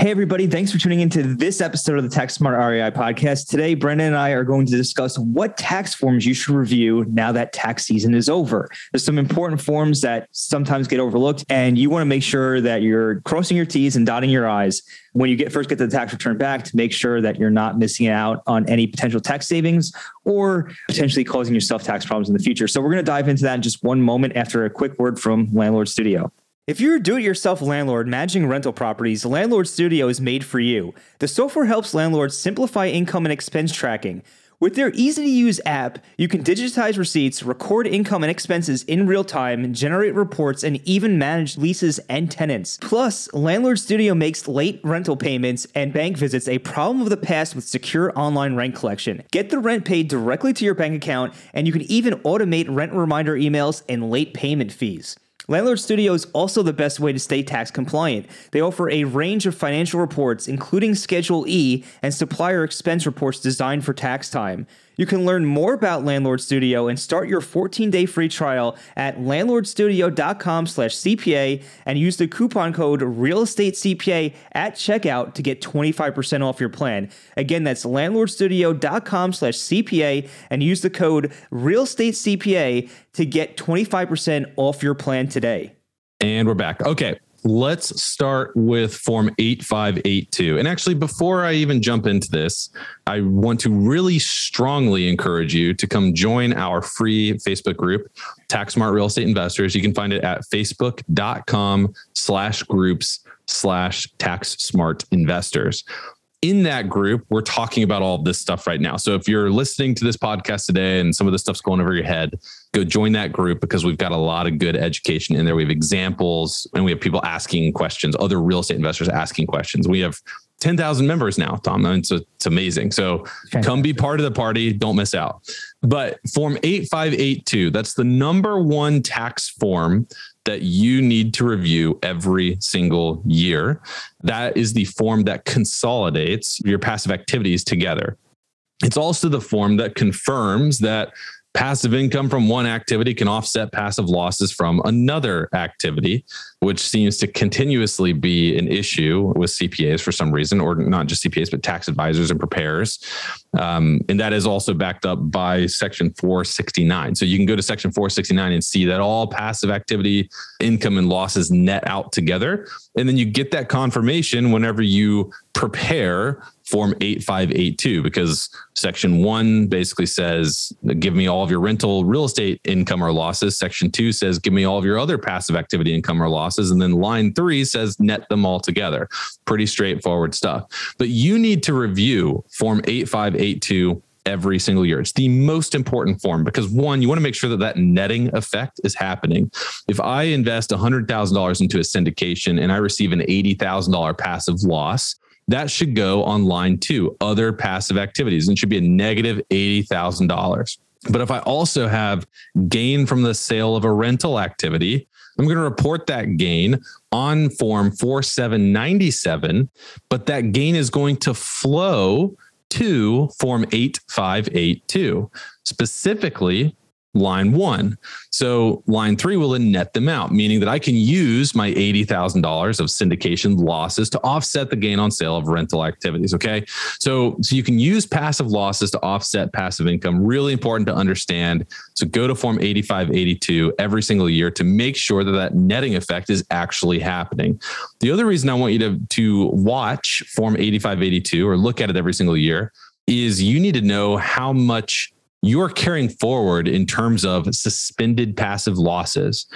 Hey, everybody. Thanks for tuning into this episode of the Tax Smart REI podcast. Today, Brandon and I are going to discuss what tax forms you should review now that tax season is over. There's some important forms that sometimes get overlooked, and you want to make sure that you're crossing your T's and dotting your I's when you get first get the tax return back to make sure that you're not missing out on any potential tax savings or potentially causing yourself tax problems in the future. So we're going to dive into that in just one moment after a quick word from Landlord Studio. If you're a do it yourself landlord managing rental properties, Landlord Studio is made for you. The software helps landlords simplify income and expense tracking. With their easy to use app, you can digitize receipts, record income and expenses in real time, generate reports, and even manage leases and tenants. Plus, Landlord Studio makes late rental payments and bank visits a problem of the past with secure online rent collection. Get the rent paid directly to your bank account, and you can even automate rent reminder emails and late payment fees. Landlord Studio is also the best way to stay tax compliant. They offer a range of financial reports, including Schedule E and supplier expense reports designed for tax time. You can learn more about Landlord Studio and start your 14-day free trial at landlordstudio.com/cpa and use the coupon code RealEstateCPA at checkout to get 25% off your plan. Again, that's landlordstudio.com/cpa and use the code RealEstateCPA to get 25% off your plan today. And we're back. Okay let's start with Form 8582. And actually, before I even jump into this, I want to really strongly encourage you to come join our free Facebook group, Tax Smart Real Estate Investors. You can find it at facebook.com slash groups slash tax smart investors in that group, we're talking about all this stuff right now. So if you're listening to this podcast today and some of this stuff's going over your head, go join that group because we've got a lot of good education in there. We have examples and we have people asking questions, other real estate investors asking questions. We have 10,000 members now, Tom. It's, it's amazing. So come be part of the party. Don't miss out. But Form 8582, that's the number one tax form that you need to review every single year. That is the form that consolidates your passive activities together. It's also the form that confirms that passive income from one activity can offset passive losses from another activity, which seems to continuously be an issue with CPAs for some reason, or not just CPAs, but tax advisors and preparers. Um, and that is also backed up by Section 469. So you can go to Section 469 and see that all passive activity income and losses net out together. And then you get that confirmation whenever you prepare form 8582 because section 1 basically says give me all of your rental real estate income or losses section 2 says give me all of your other passive activity income or losses and then line 3 says net them all together pretty straightforward stuff but you need to review form 8582 every single year. It's the most important form because one, you want to make sure that that netting effect is happening. If I invest $100,000 into a syndication and I receive an $80,000 passive loss, that should go on line two, other passive activities, and should be a negative $80,000. But if I also have gain from the sale of a rental activity, I'm going to report that gain on form 4797, but that gain is going to flow to form 8582. Specifically, line one. So line three will then net them out, meaning that I can use my $80,000 of syndication losses to offset the gain on sale of rental activities. Okay. So, so you can use passive losses to offset passive income. Really important to understand. So go to form 8582 every single year to make sure that that netting effect is actually happening. The other reason I want you to, to watch form 8582 or look at it every single year is you need to know how much you're carrying forward in terms of suspended passive losses.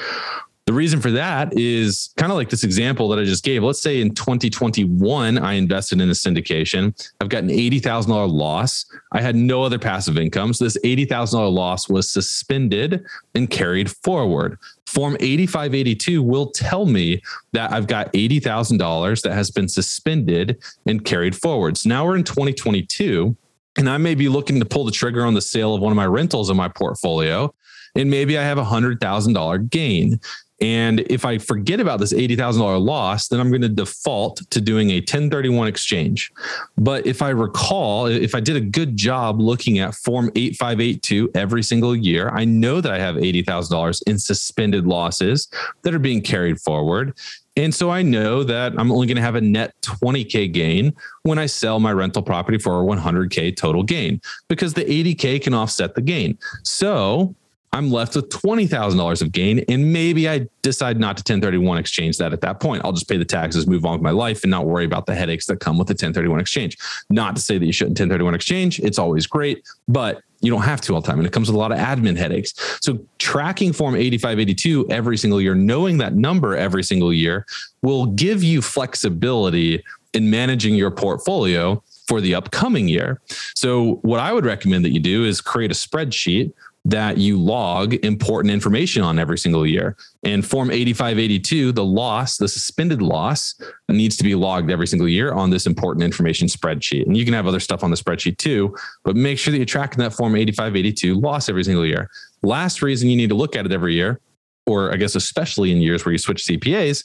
The reason for that is kind of like this example that I just gave. Let's say in 2021, I invested in a syndication. I've got an $80,000 loss. I had no other passive income. So this $80,000 loss was suspended and carried forward. Form 8582 will tell me that I've got $80,000 that has been suspended and carried forward. So now we're in 2022 and I may be looking to pull the trigger on the sale of one of my rentals in my portfolio. And maybe I have a hundred thousand dollar gain. And if I forget about this $80,000 loss, then I'm going to default to doing a 1031 exchange. But if I recall, if I did a good job looking at Form 8582 every single year, I know that I have $80,000 in suspended losses that are being carried forward. And so I know that I'm only going to have a net 20K gain when I sell my rental property for a 100K total gain because the 80K can offset the gain. So I'm left with $20,000 of gain. And maybe I decide not to 1031 exchange that at that point. I'll just pay the taxes, move on with my life, and not worry about the headaches that come with the 1031 exchange. Not to say that you shouldn't 1031 exchange, it's always great, but you don't have to all the time. And it comes with a lot of admin headaches. So tracking form 8582 every single year, knowing that number every single year will give you flexibility in managing your portfolio for the upcoming year. So, what I would recommend that you do is create a spreadsheet that you log important information on every single year. And Form 8582, the loss, the suspended loss, needs to be logged every single year on this important information spreadsheet. And you can have other stuff on the spreadsheet too, but make sure that you're tracking that Form 8582 loss every single year. Last reason you need to look at it every year, or I guess especially in years where you switch CPAs,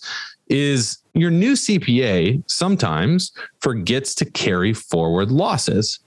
is your new CPA sometimes forgets to carry forward losses.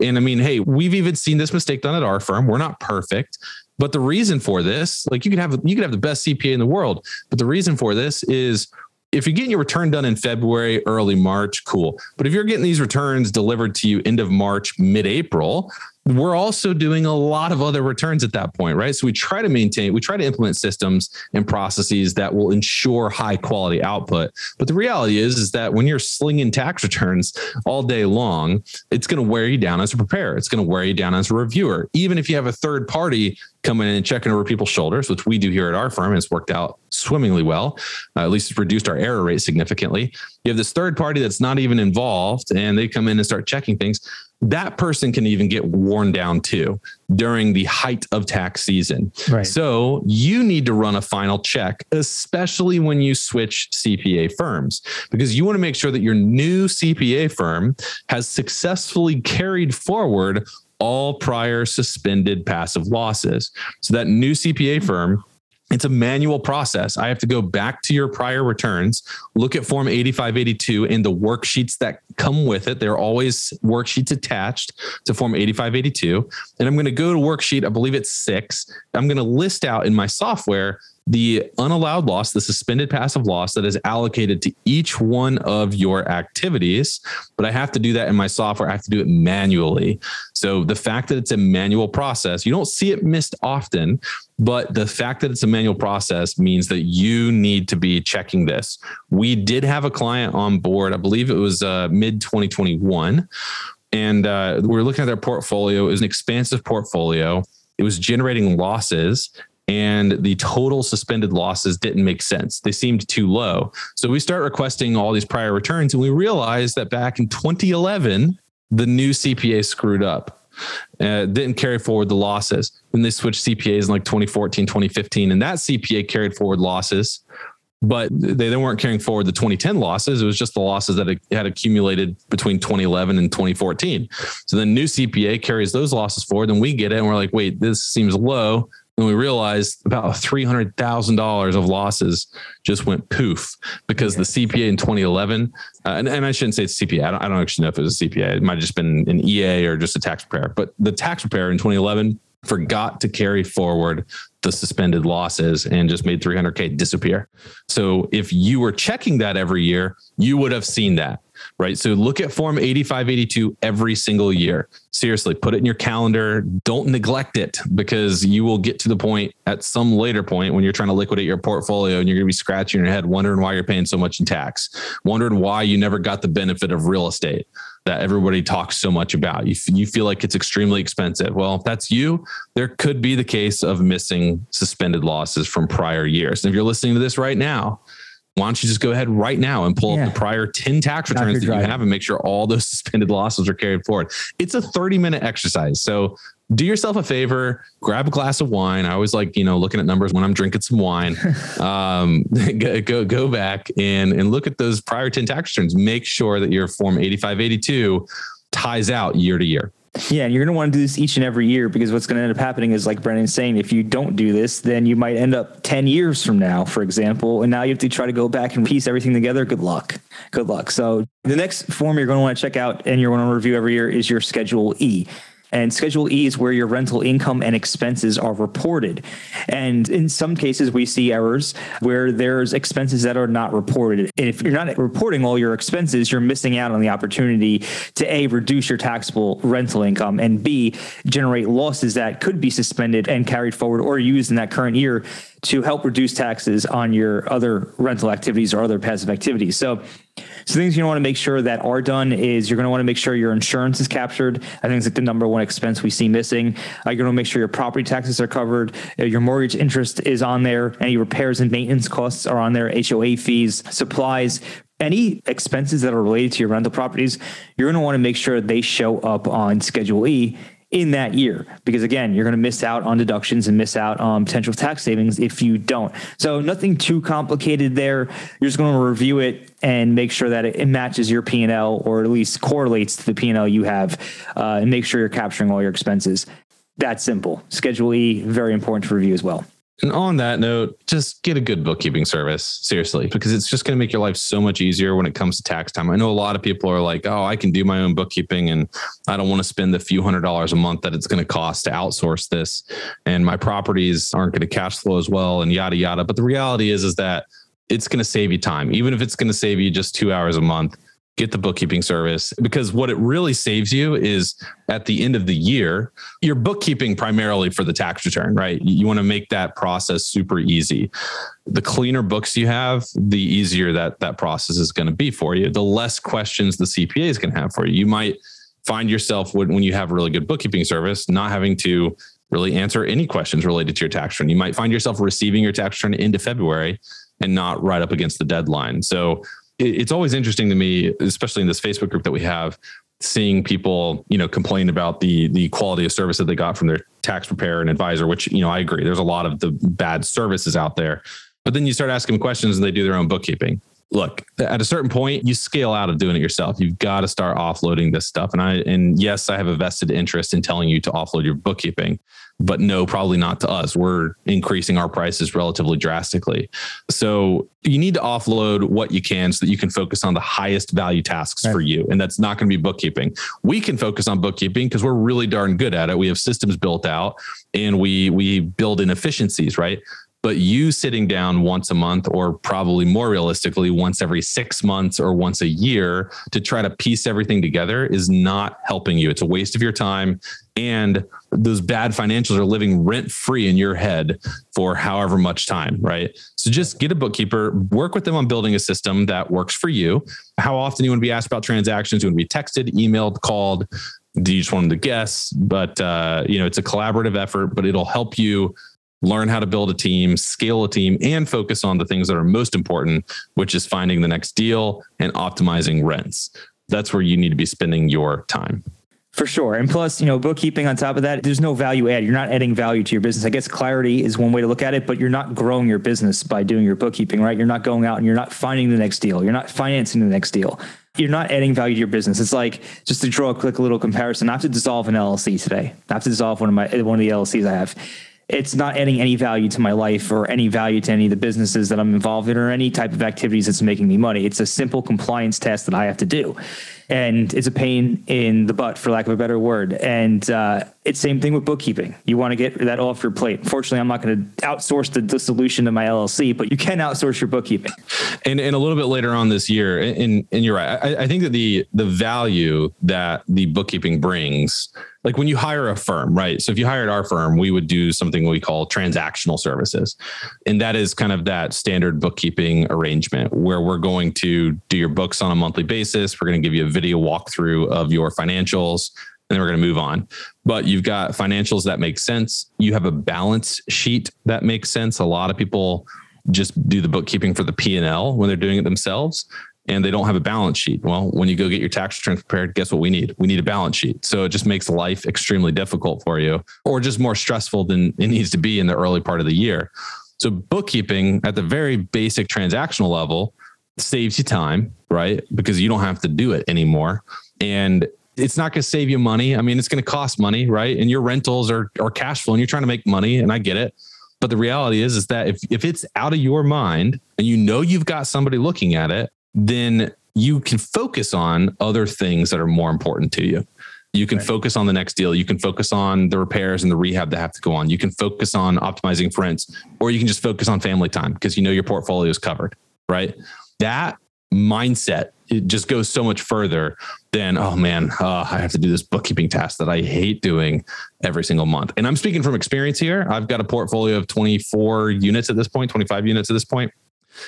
And I mean, hey, we've even seen this mistake done at our firm. We're not perfect. But the reason for this, like you could have you could have the best CPA in the world, but the reason for this is if you're getting your return done in February, early March, cool. But if you're getting these returns delivered to you end of March, mid April, we're also doing a lot of other returns at that point, right? So we try to maintain, we try to implement systems and processes that will ensure high quality output. But the reality is, is that when you're slinging tax returns all day long, it's going to wear you down as a preparer. It's going to wear you down as a reviewer. Even if you have a third party coming in and checking over people's shoulders, which we do here at our firm, it's worked out swimmingly well. Uh, at least it's reduced our error rate significantly. You have this third party that's not even involved, and they come in and start checking things that person can even get worn down too during the height of tax season. Right. So you need to run a final check, especially when you switch CPA firms, because you want to make sure that your new CPA firm has successfully carried forward all prior suspended passive losses. So that new CPA firm it's a manual process. I have to go back to your prior returns, look at Form 8582 and the worksheets that come with it. There are always worksheets attached to Form 8582. And I'm going to go to worksheet, I believe it's six. I'm going to list out in my software the unallowed loss, the suspended passive loss that is allocated to each one of your activities. But I have to do that in my software. I have to do it manually. So the fact that it's a manual process, you don't see it missed often, but the fact that it's a manual process means that you need to be checking this. We did have a client on board, I believe it was uh, mid 2021. And uh, we're looking at their portfolio. It was an expansive portfolio. It was generating losses and the total suspended losses didn't make sense. They seemed too low. So we start requesting all these prior returns, and we realized that back in 2011, the new CPA screwed up. Uh, didn't carry forward the losses. Then they switched CPAs in like 2014, 2015, and that CPA carried forward losses, but they, they weren't carrying forward the 2010 losses. It was just the losses that had accumulated between 2011 and 2014. So the new CPA carries those losses forward, and we get it, and we're like, wait, this seems low. And we realized about $300,000 of losses just went poof because the CPA in 2011, uh, and, and, I shouldn't say it's CPA. I don't, I don't actually know if it was a CPA. It might have just been an EA or just a tax preparer. But the tax preparer in 2011 forgot to carry forward the suspended losses and just made 300K disappear. So if you were checking that every year, you would have seen that right? So look at Form 8582 every single year. Seriously, put it in your calendar. Don't neglect it because you will get to the point at some later point when you're trying to liquidate your portfolio and you're going to be scratching your head wondering why you're paying so much in tax, wondering why you never got the benefit of real estate that everybody talks so much about. You, you feel like it's extremely expensive. Well, if that's you, there could be the case of missing suspended losses from prior years. And if you're listening to this right now, why don't you just go ahead right now and pull Yeah. up the prior 10 tax returns that you have and make sure all those suspended losses are carried forward. It's a 30 minute exercise. So do yourself a favor, grab a glass of wine. I always like, you know, looking at numbers when I'm drinking some wine. um, go, go, go back and, and look at those prior 10 tax returns. Make sure that your form 8582 ties out year to year. Yeah, and you're going to want to do this each and every year because what's going to end up happening is, like Brandon's saying, if you don't do this, then you might end up 10 years from now, for example, and now you have to try to go back and piece everything together. Good luck. Good luck. So, the next form you're going to want to check out and you're going to review every year is your Schedule E. And Schedule E is where your rental income and expenses are reported. And in some cases, we see errors where there's expenses that are not reported. And if you're not reporting all your expenses, you're missing out on the opportunity to A, reduce your taxable rental income, and B, generate losses that could be suspended and carried forward or used in that current year to help reduce taxes on your other rental activities or other passive activities. So, so things you want to make sure that are done is you're going to want to make sure your insurance is captured. I think it's like the number one expense we see missing. Uh, you're going to make sure your property taxes are covered, uh, your mortgage interest is on there, any repairs and maintenance costs are on there, HOA fees, supplies, any expenses that are related to your rental properties. You're going to want to make sure they show up on Schedule E in that year. Because again you're going to miss out on deductions and miss out on potential tax savings if you don't. So nothing too complicated there. You're just going to review it and make sure that it, matches your p&l or at least correlates to the p&l you have uh, and make sure you're capturing all your expenses. That simple. Schedule e very important to review as well And on that note, just get a good bookkeeping service, seriously, because it's just going to make your life so much easier when it comes to tax time. I know a lot of people are like, oh, I can do my own bookkeeping and I don't want to spend the few hundred dollars a month that it's going to cost to outsource this. And my properties aren't going to cash flow as well and yada, yada. But the reality is, is that it's going to save you time, even if it's going to save you just two hours a month. Get the bookkeeping service because what it really saves you is at the end of the year, you're bookkeeping primarily for the tax return, right? You want to make that process super easy. The cleaner books you have, the easier that that process is going to be for you. The less questions the CPA is going to have for you. You might find yourself when, when you have a really good bookkeeping service, not having to really answer any questions related to your tax return. You might find yourself receiving your tax return into February and not right up against the deadline. So it's always interesting to me, especially in this Facebook group that we have, seeing people, you know, complain about the the quality of service that they got from their tax preparer and advisor, which, you know, I agree. There's a lot of the bad services out there. But then you start asking questions and they do their own bookkeeping. Look, at a certain point, you scale out of doing it yourself. You've got to start offloading this stuff. And I and yes, I have a vested interest in telling you to offload your bookkeeping, but no, probably not to us. We're increasing our prices relatively drastically. So you need to offload what you can so that you can focus on the highest value tasks Right. for you. And that's not going to be bookkeeping. We can focus on bookkeeping because we're really darn good at it. We have systems built out and we we build in efficiencies, right? But you sitting down once a month, or probably more realistically, once every six months or once a year to try to piece everything together is not helping you. It's a waste of your time. And those bad financials are living rent free in your head for however much time, right? So just get a bookkeeper, work with them on building a system that works for you. How often you want to be asked about transactions? You want to be texted, emailed, called? Do you just want them to guess? But uh, you know, it's a collaborative effort, but it'll help you learn how to build a team, scale a team, and focus on the things that are most important, which is finding the next deal and optimizing rents. That's where you need to be spending your time. For sure. And plus, you know, bookkeeping on top of that, there's no value add. You're not adding value to your business. I guess clarity is one way to look at it, but you're not growing your business by doing your bookkeeping, right? You're not going out and you're not finding the next deal. You're not financing the next deal. You're not adding value to your business. It's like just to draw a quick little comparison. I have to dissolve an LLC today. I have to dissolve one of my one of the LLCs I have. It's not adding any value to my life or any value to any of the businesses that I'm involved in or any type of activities that's making me money. It's a simple compliance test that I have to do. And it's a pain in the butt for lack of a better word. And uh, it's same thing with bookkeeping. You want to get that off your plate. Fortunately i'm not going to outsource the, the solution to my llc but you can outsource your bookkeeping. And and a little bit later on this year and and you're right. I, I think that the the value that the bookkeeping brings like when you hire a firm right so if you hired our firm we would do something we call transactional services and that is kind of that standard bookkeeping arrangement where we're going to do your books on a monthly basis we're going to give you a video walkthrough of your financials and then we're going to move on. But you've got financials that make sense. You have a balance sheet that makes sense. A lot of people just do the bookkeeping for the P&L when they're doing it themselves and they don't have a balance sheet. Well, when you go get your tax returns prepared, guess what we need? We need a balance sheet. So it just makes life extremely difficult for you or just more stressful than it needs to be in the early part of the year. So bookkeeping at the very basic transactional level saves you time, right? Because you don't have to do it anymore. And it's not going to save you money. I mean, it's going to cost money, right? And your rentals are, are cash flow and you're trying to make money. And I get it. But the reality is, is that if, if it's out of your mind and you know you've got somebody looking at it, then you can focus on other things that are more important to you. You can right. focus on the next deal. You can focus on the repairs and the rehab that have to go on. You can focus on optimizing for rents, or you can just focus on family time because you know your portfolio is covered, right? That mindset it just goes so much further than oh man uh, i have to do this bookkeeping task that i hate doing every single month and i'm speaking from experience here i've got a portfolio of 24 units at this point 25 units at this point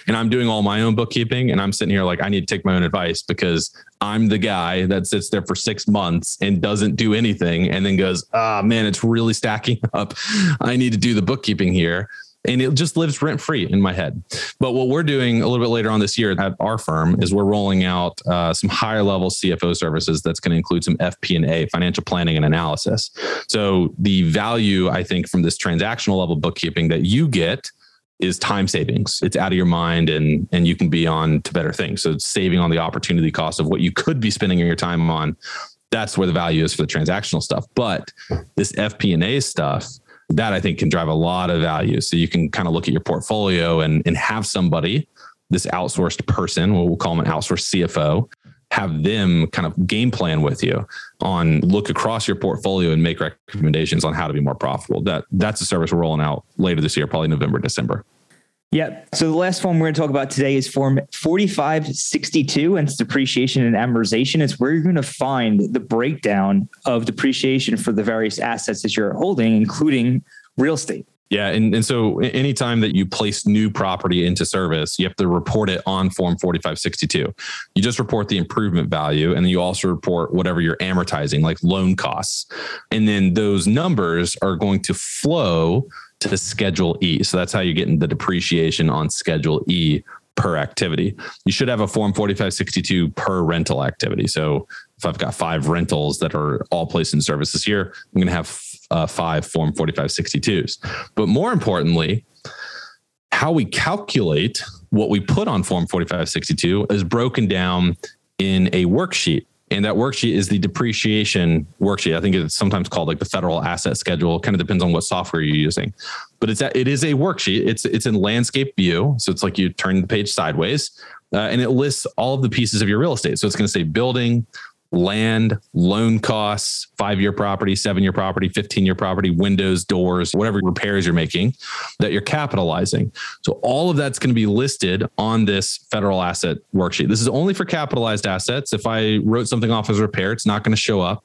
and I'm doing all my own bookkeeping and I'm sitting here like I need to take my own advice because I'm the guy that sits there for 6 months and doesn't do anything and then goes, "Ah, oh, man, it's really stacking up. I need to do the bookkeeping here." And it just lives rent free in my head. But what we're doing a little bit later on this year at our firm is we're rolling out uh, some higher level CFO services that's going to include some FP&A, financial planning and analysis. So the value I think from this transactional level bookkeeping that you get is time savings. It's out of your mind and and you can be on to better things. So saving on the opportunity cost of what you could be spending your time on. That's where the value is for the transactional stuff. But this FP&A stuff, that I think can drive a lot of value. So you can kind of look at your portfolio and and have somebody, this outsourced person, we'll call them an outsourced CFO, have them kind of game plan with you on look across your portfolio and make recommendations on how to be more profitable. That that's a service we're rolling out later this year, probably November, December. Yeah. So the last form we're going to talk about today is form 4562 and it's depreciation and amortization. It's where you're going to find the breakdown of depreciation for the various assets that you're holding, including real estate. Yeah. And, and so anytime that you place new property into service, you have to report it on form 4562. You just report the improvement value and then you also report whatever you're amortizing, like loan costs. And then those numbers are going to flow to Schedule E. So that's how you're getting the depreciation on Schedule E per activity. You should have a form 4562 per rental activity. So if I've got five rentals that are all placed in service this year, I'm going to have uh, five Form 4562s. But more importantly, how we calculate what we put on Form 4562 is broken down in a worksheet. And that worksheet is the depreciation worksheet. I think it's sometimes called like the federal asset schedule. Kind of depends on what software you're using, but it's a, it is a worksheet. It's it's in landscape view, so it's like you turn the page sideways, uh, and it lists all of the pieces of your real estate. So it's going to say building, land, loan costs, five year property, seven year property, 15 year property, windows, doors, whatever repairs you're making that you're capitalizing. So all of that's going to be listed on this federal asset worksheet. This is only for capitalized assets. If I wrote something off as repair, it's not going to show up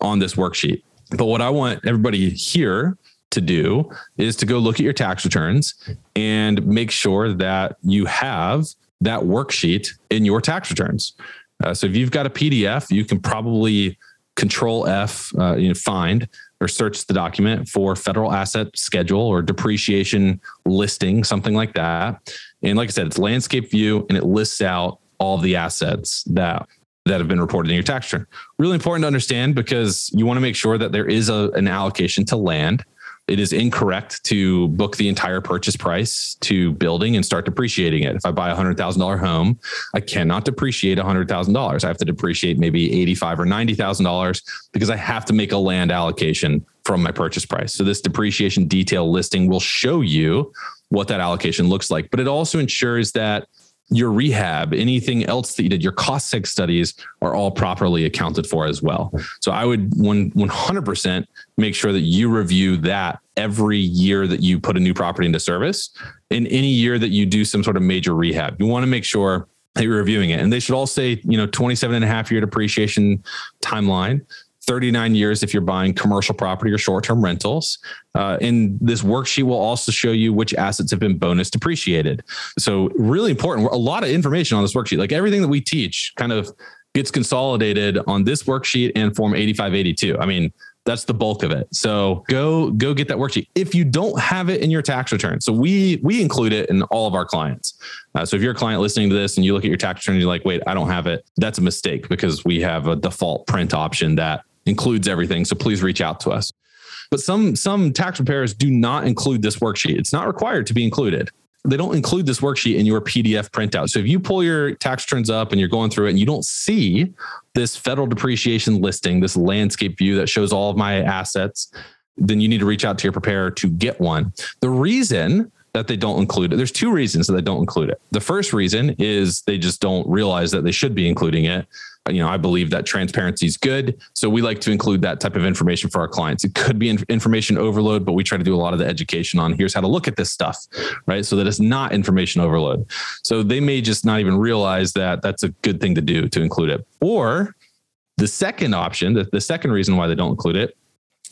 on this worksheet. But what I want everybody here to do is to go look at your tax returns and make sure that you have that worksheet in your tax returns. Uh, so if you've got a PDF, you can probably control F, uh, you know, find or search the document for federal asset schedule or depreciation listing, something like that. And like I said, it's landscape view and it lists out all the assets that that have been reported in your tax return. Really important to understand because you want to make sure that there is a, an allocation to land it is incorrect to book the entire purchase price to building and start depreciating it. If I buy a hundred thousand dollar home, I cannot depreciate a hundred thousand dollars. I have to depreciate maybe eighty five or ninety thousand dollars because I have to make a land allocation from my purchase price. So this depreciation detail listing will show you what that allocation looks like, but it also ensures that your rehab, anything else that you did, your cost seg studies are all properly accounted for as well. So I would 100% make sure that you review that every year that you put a new property into service in any year that you do some sort of major rehab. You want to make sure that you're reviewing it. And they should all say, you know, 27 and a half year depreciation timeline. 39 years if you're buying commercial property or short-term rentals. Uh, and this worksheet will also show you which assets have been bonus depreciated. So really important. A lot of information on this worksheet. Like everything that we teach kind of gets consolidated on this worksheet and form 8582. I mean, That's the bulk of it. So go go get that worksheet. If you don't have it in your tax return, so we we include it in all of our clients. Uh, so if you're a client listening to this and you look at your tax return and you're like, wait, I don't have it, that's a mistake because we have a default print option that includes everything. So please reach out to us. But some some tax preparers do not include this worksheet. It's not required to be included they don't include this worksheet in your PDF printout. So if you pull your tax returns up and you're going through it and you don't see this federal depreciation listing, this landscape view that shows all of my assets, then you need to reach out to your preparer to get one. The reason that they don't include it, there's two reasons that they don't include it. The first reason is they just don't realize that they should be including it you know, I believe that transparency is good. So we like to include that type of information for our clients. It could be information overload, but we try to do a lot of the education on here's how to look at this stuff, right? So that it's not information overload. So they may just not even realize that that's a good thing to do to include it. Or the second option, the, the second reason why they don't include it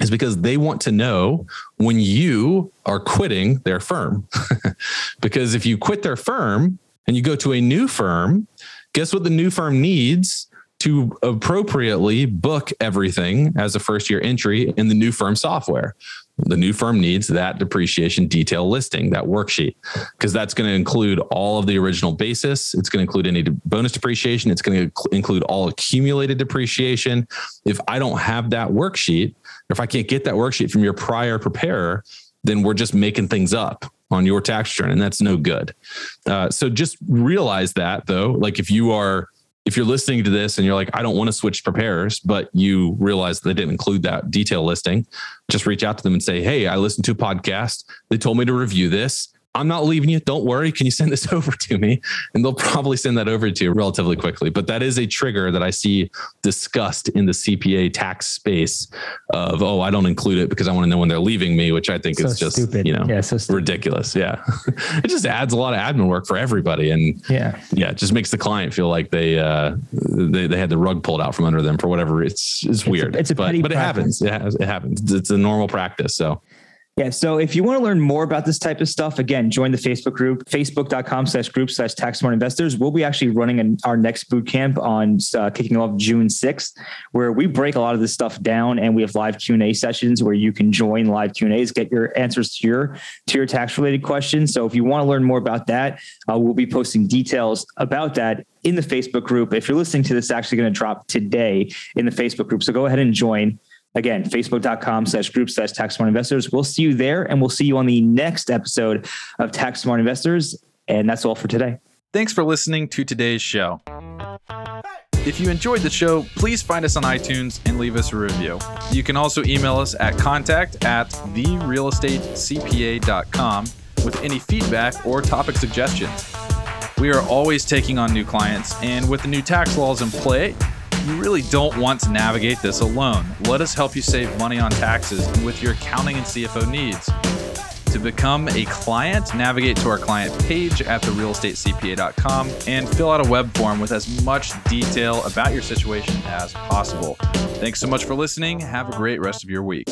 is because they want to know when you are quitting their firm. because if you quit their firm and you go to a new firm, guess what the new firm needs to appropriately book everything as a first year entry in the new firm software. The new firm needs that depreciation detail listing, that worksheet, because that's going to include all of the original basis. It's going to include any bonus depreciation. It's going to include all accumulated depreciation. If I don't have that worksheet, or if I can't get that worksheet from your prior preparer, then we're just making things up on your tax return, and that's no good. Uh, so just realize that, though, like if you are if you're listening to this and you're like, I don't want to switch preparers, but you realize they didn't include that detail listing, just reach out to them and say, Hey, I listened to a podcast. They told me to review this. I'm not leaving you. Don't worry. Can you send this over to me? And they'll probably send that over to you relatively quickly. But that is a trigger that I see discussed in the CPA tax space of, oh, I don't include it because I want to know when they're leaving me, which I think so is just, stupid. you know, yeah, so ridiculous. Yeah. it just adds a lot of admin work for everybody. And yeah, yeah, it just makes the client feel like they, uh, they, they had the rug pulled out from under them for whatever. It's, it's, it's weird. A, it's a but, but it happens. It, has, it happens. It's a normal practice. So yeah. So if you want to learn more about this type of stuff, again, join the Facebook group, facebook.com slash group slash tax smart investors. We'll be actually running an, our next boot camp on uh, kicking off June 6th, where we break a lot of this stuff down and we have live Q&A sessions where you can join live Q&As, get your answers to your, to your tax related questions. So if you want to learn more about that, uh, we'll be posting details about that in the Facebook group. If you're listening to this, actually going to drop today in the Facebook group. So go ahead and join. Again, facebook.com slash group slash tax smart investors. We'll see you there and we'll see you on the next episode of Tax Smart Investors. And that's all for today. Thanks for listening to today's show. If you enjoyed the show, please find us on iTunes and leave us a review. You can also email us at contact at therealestatecpa.com with any feedback or topic suggestions. We are always taking on new clients, and with the new tax laws in play, you really don't want to navigate this alone. Let us help you save money on taxes and with your accounting and CFO needs. To become a client, navigate to our client page at therealestatecpa.com and fill out a web form with as much detail about your situation as possible. Thanks so much for listening. Have a great rest of your week.